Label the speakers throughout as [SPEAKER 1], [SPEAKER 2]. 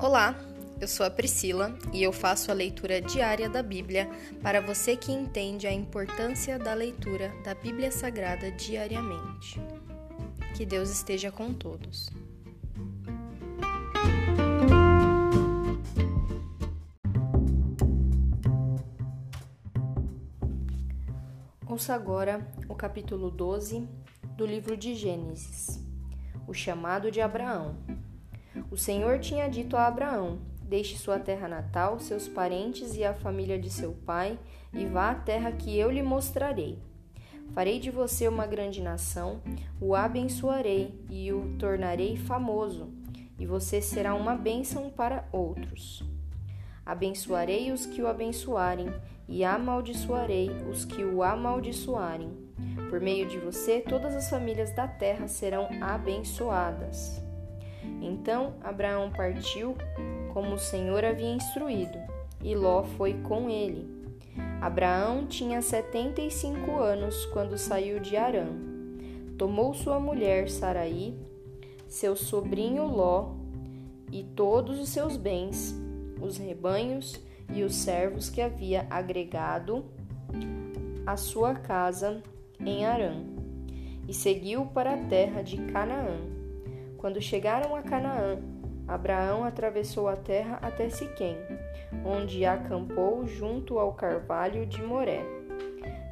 [SPEAKER 1] Olá, eu sou a Priscila e eu faço a leitura diária da Bíblia para você que entende a importância da leitura da Bíblia Sagrada diariamente. Que Deus esteja com todos. Ouça agora o capítulo 12 do livro de Gênesis, o chamado de Abraão. Senhor tinha dito a Abraão: Deixe sua terra natal, seus parentes e a família de seu pai, e vá à terra que eu lhe mostrarei. Farei de você uma grande nação, o abençoarei e o tornarei famoso, e você será uma bênção para outros. Abençoarei os que o abençoarem, e amaldiçoarei os que o amaldiçoarem. Por meio de você, todas as famílias da terra serão abençoadas. Então Abraão partiu, como o Senhor havia instruído, e Ló foi com ele. Abraão tinha setenta e cinco anos quando saiu de Arã. Tomou sua mulher Saraí, seu sobrinho Ló e todos os seus bens, os rebanhos e os servos que havia agregado à sua casa em Arã, e seguiu para a terra de Canaã. Quando chegaram a Canaã, Abraão atravessou a terra até Siquém, onde acampou junto ao carvalho de Moré.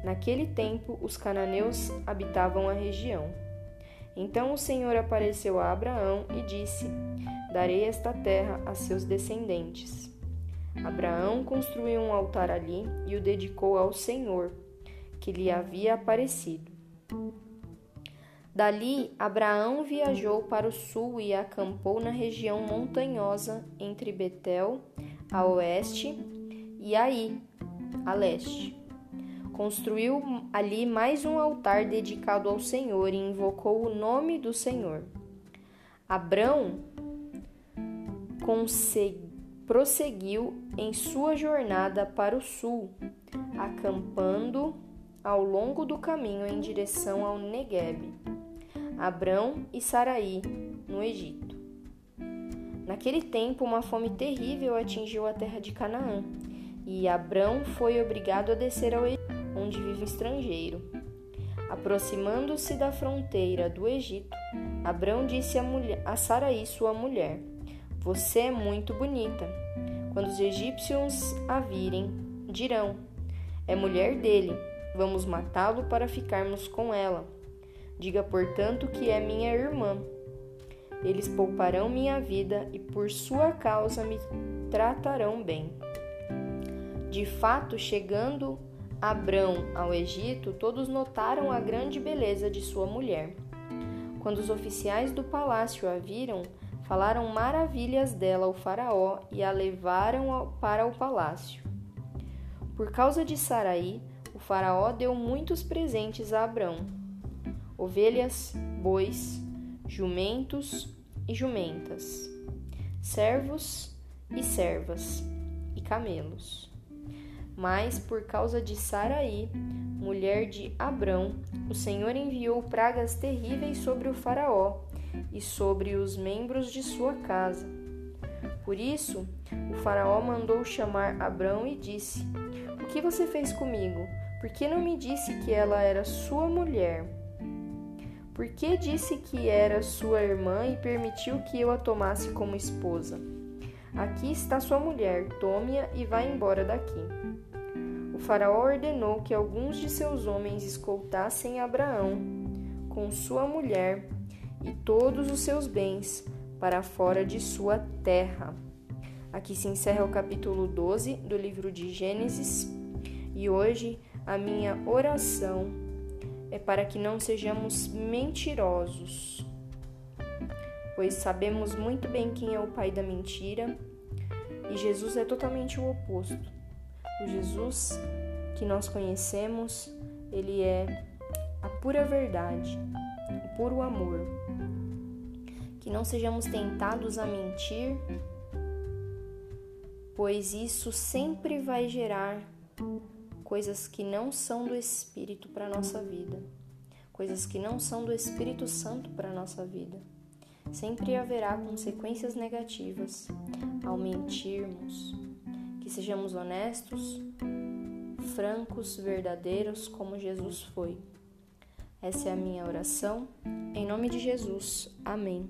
[SPEAKER 1] Naquele tempo, os cananeus habitavam a região. Então o Senhor apareceu a Abraão e disse: Darei esta terra a seus descendentes. Abraão construiu um altar ali e o dedicou ao Senhor, que lhe havia aparecido. Dali, Abraão viajou para o sul e acampou na região montanhosa entre Betel, a oeste, e Ai, a leste. Construiu ali mais um altar dedicado ao Senhor e invocou o nome do Senhor. Abrão prosseguiu em sua jornada para o sul, acampando ao longo do caminho em direção ao Negueb, Abrão e Saraí, no Egito. Naquele tempo, uma fome terrível atingiu a terra de Canaã, e Abrão foi obrigado a descer ao Egito, onde vive um estrangeiro. Aproximando-se da fronteira do Egito, Abrão disse a, mulher, a Saraí, sua mulher: Você é muito bonita. Quando os egípcios a virem, dirão: É mulher dele, vamos matá-lo para ficarmos com ela. Diga, portanto, que é minha irmã. Eles pouparão minha vida e por sua causa me tratarão bem. De fato, chegando Abrão ao Egito, todos notaram a grande beleza de sua mulher. Quando os oficiais do palácio a viram, falaram maravilhas dela ao Faraó e a levaram para o palácio. Por causa de Saraí, o Faraó deu muitos presentes a Abrão: ovelhas, bois, jumentos e jumentas, servos e servas e camelos. Mas por causa de Saraí, mulher de Abrão, o Senhor enviou pragas terríveis sobre o Faraó e sobre os membros de sua casa. Por isso, o Faraó mandou chamar Abrão e disse: O que você fez comigo? Por que não me disse que ela era sua mulher? Por que disse que era sua irmã e permitiu que eu a tomasse como esposa? Aqui está sua mulher, tome-a e vá embora daqui. O Faraó ordenou que alguns de seus homens escoltassem Abraão com sua mulher e todos os seus bens para fora de sua terra. Aqui se encerra o capítulo 12 do livro de Gênesis e hoje a minha oração é para que não sejamos mentirosos, pois sabemos muito bem quem é o pai da mentira e Jesus é totalmente o oposto. O Jesus que nós conhecemos, ele é a pura verdade, o puro amor. Que não sejamos tentados a mentir, pois isso sempre vai gerar coisas que não são do Espírito para a nossa vida, coisas que não são do Espírito Santo para a nossa vida. sempre haverá consequências negativas ao mentirmos. Que sejamos honestos, francos, verdadeiros, como Jesus foi. Essa é a minha oração. Em nome de Jesus. Amém.